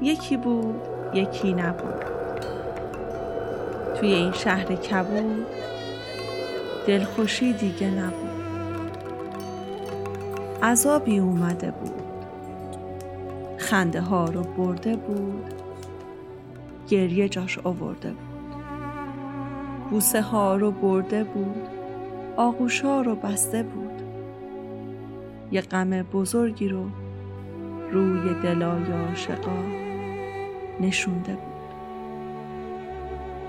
یکی بود یکی نبود. توی این شهر کبود دلخوشی دیگه نبود. عذابی اومده بود. خنده ها رو برده بود. گریه جاش آورده بود. بوسه ها رو برده بود. آغوش ها رو بسته بود. یه غم بزرگی رو روی دلای عاشقا نشونده بود.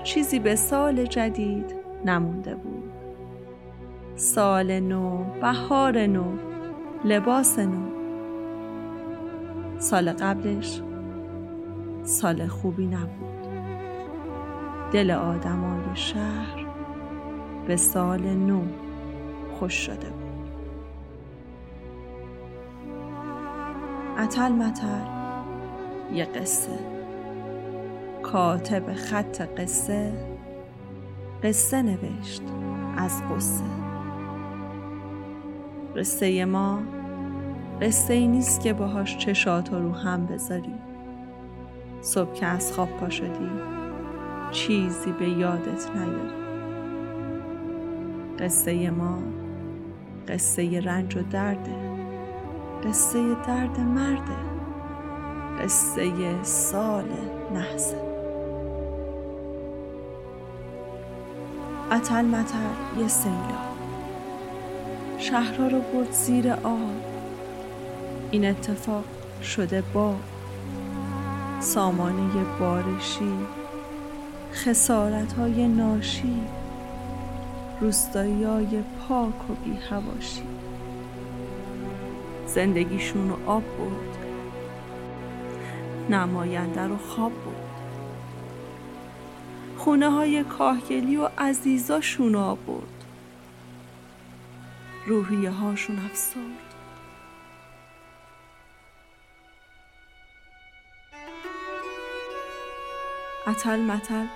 چیزی به سال جدید نمونده بود. سال نو بهار نو لباس نو. سال قبلش سال خوبی نبود. دل آدمای شهر به سال نو خوش شده بود. اتل متل یه قصه. کاتب خط قصه قصه نوشت از قصه. قصه ما قصه ای نیست که باهاش چشات رو هم بذاری. صبح که از خواب پا شدی چیزی به یادت نیاری قصه ما قصه رنج و درده قصه درد مرده قصه سال نحسه. اتل متل یه سیلاب شهرها رو برد زیر آب این اتفاق شده با سامانه بارشی خسارت های ناشی روستایی های پاک و بی هواشی زندگیشون رو آب برد. نماینده رو خواب برد. خونه های کاهگلی و عزیزاشون برد روحیه هاشون افسرد. اتل متل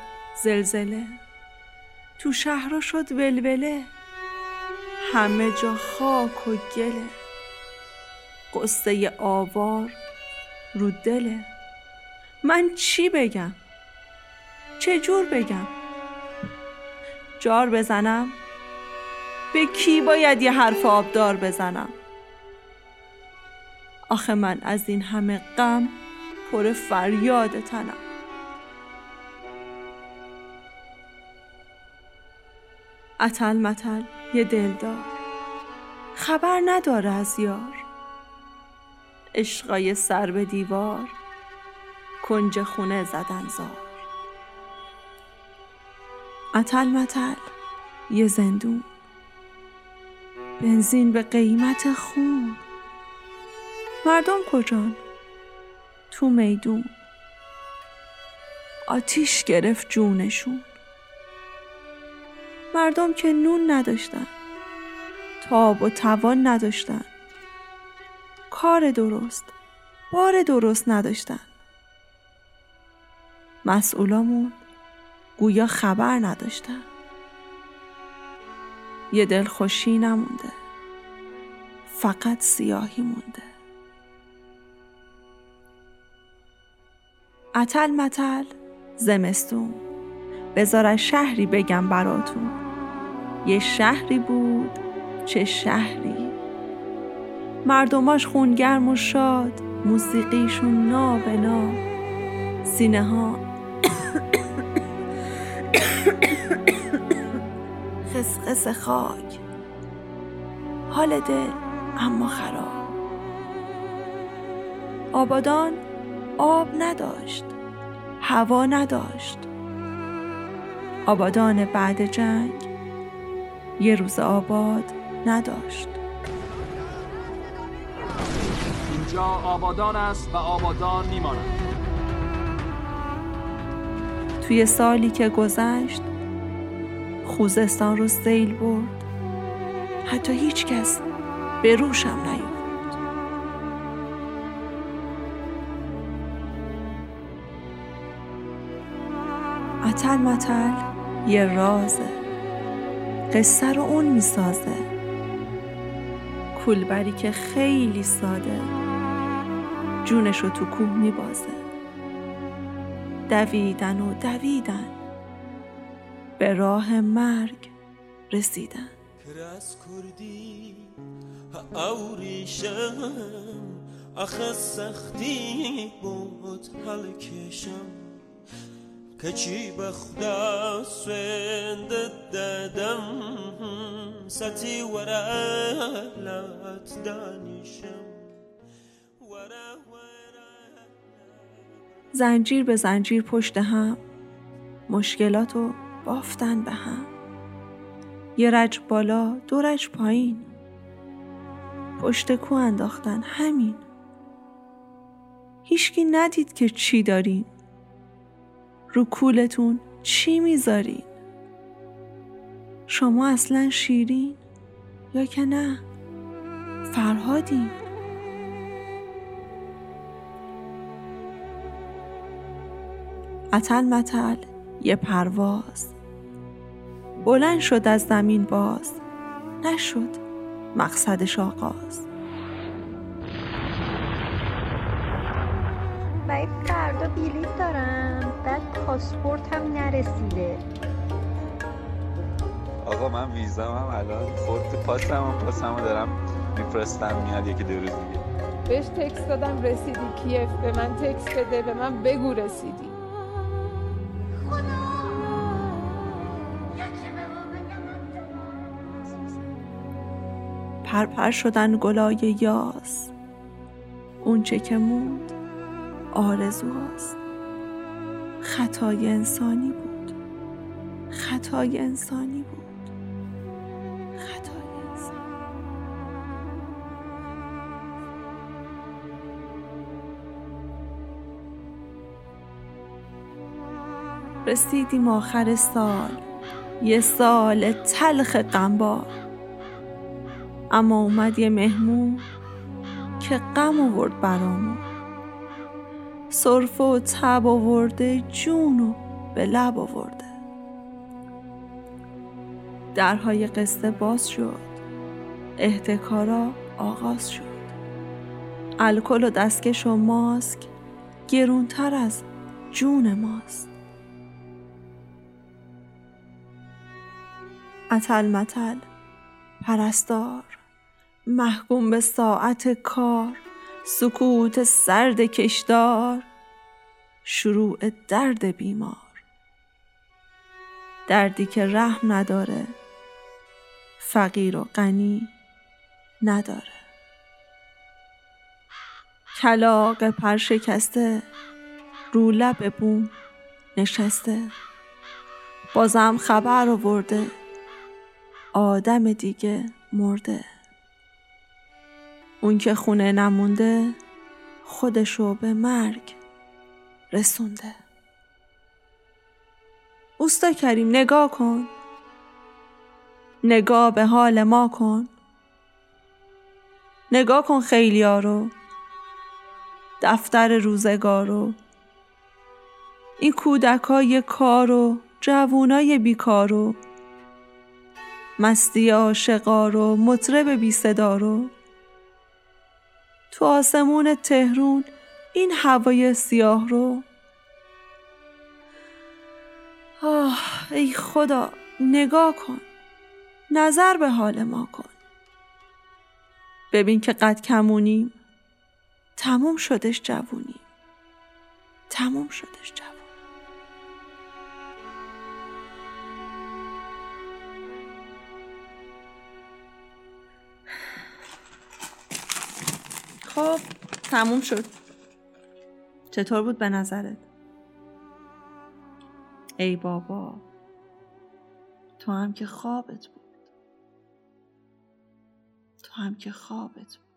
زلزله. تو شهرها شد ولوله. همه جا خاک و گله. قصه آوار رو دله. من چی بگم؟ چجور بگم؟ جار بزنم؟ به کی باید یه حرف آبدار بزنم؟ آخه من از این همه غم پر فریاد تنم. اتل متل یه دلدار. خبر نداره از یار. عشقای سر به دیوار کنج خونه زدن زار. اتل متل یه زندون. بنزین به قیمت خون. مردم کجان؟ تو میدون. آتیش گرفت جونشون. مردم که نون نداشتن. تاب و توان نداشتن. کار درست بار درست نداشتن. مسئولامون گویا خبر نداشتن. یه دل خوشی نمونده. فقط سیاهی مونده. اتل متل زمستون. بذار شهری بگم براتون. یه شهری بود چه شهری. مردماش خونگرم و شاد موسیقیشون نابنا. سینه ها خسخس خاک. حال دل اما خراب. آبادان آب نداشت هوا نداشت. آبادان بعد جنگ یه روز آباد نداشت. اینجا آبادان است و آبادان میماند توی سالی که گذشت خوزستان رو سیل برد. حتی هیچ کس به روشم نیورد اتل متل یه رازه. قصه رو اون می‌سازه. کولبری که خیلی ساده جونش رو تو کوه میبازه. دویدن و دویدن. به راه مرگ رسیدن. کرس کردی اوریشم آخه سختی بود حل کشم. کچی بخدا سوند دادم ستی ورالات دانیشم زنجیر به زنجیر پشت هم مشکلات رو بافتن به هم. یه رج بالا دو رج پایین. پشت کو انداختن همین. هیچکی ندید که چی دارین. رو کولتون چی می‌ذارین؟ شما اصلا شیرین یا که نه؟ فرهادین. اتل متل. یه پرواز. بلند شد از زمین باز. نشد مقصدش آغاز. باید فردا بیلیت دارم. بعد پاسپورت هم نرسیده. آقا من ویزام هم الان خورد. پاسم هم پاسم دارم میفرستم. میاد یکی دو روز دیگه. بهش تکست دادم رسیدی. کیف. به من تکست بده به من بگو رسیدی. پرپر شدن گلای یاس. اونچه که موند آرزو هست خطای انسانی بود. خطای انسانی بود. خطای رسیدیم آخر سال. یه سال تلخ غمبار. اما اومد یه مهمون که غم آورد برامون. صرف و تب آورده جونو به لب آورده. درهای قصه باز شد. احتکارا آغاز شد. الکل و دستکش و ماسک گرونتر از جون ماست. اتل متل پرستار. محکوم به ساعت کار سکوت سرد کشدار شروع درد بیمار. دردی که رحم نداره فقیر و غنی نداره. کلاق پر شکسته رو لب بوم نشسته. بازم خبر آورده آدم دیگه مرده. اون که خونه نمونده خودشو به مرگ رسونده. اوستا کریم نگاه کن. نگاه به حال ما کن. نگاه کن خیلیارو دفتر روزگارو این کودکای کارو جوونای بیکارو مستی عاشقارو مطرب بی صدارو تو آسمون تهرون این هوای سیاه رو؟ آه ای خدا نگاه کن. نظر به حال ما کن. ببین که قد کمونیم. تموم شدش جوونیم. تموم شدش جوون خب تموم شد. چطور بود به نظرت؟ ای بابا تو هم که خوابت بود. تو هم که خوابت بود.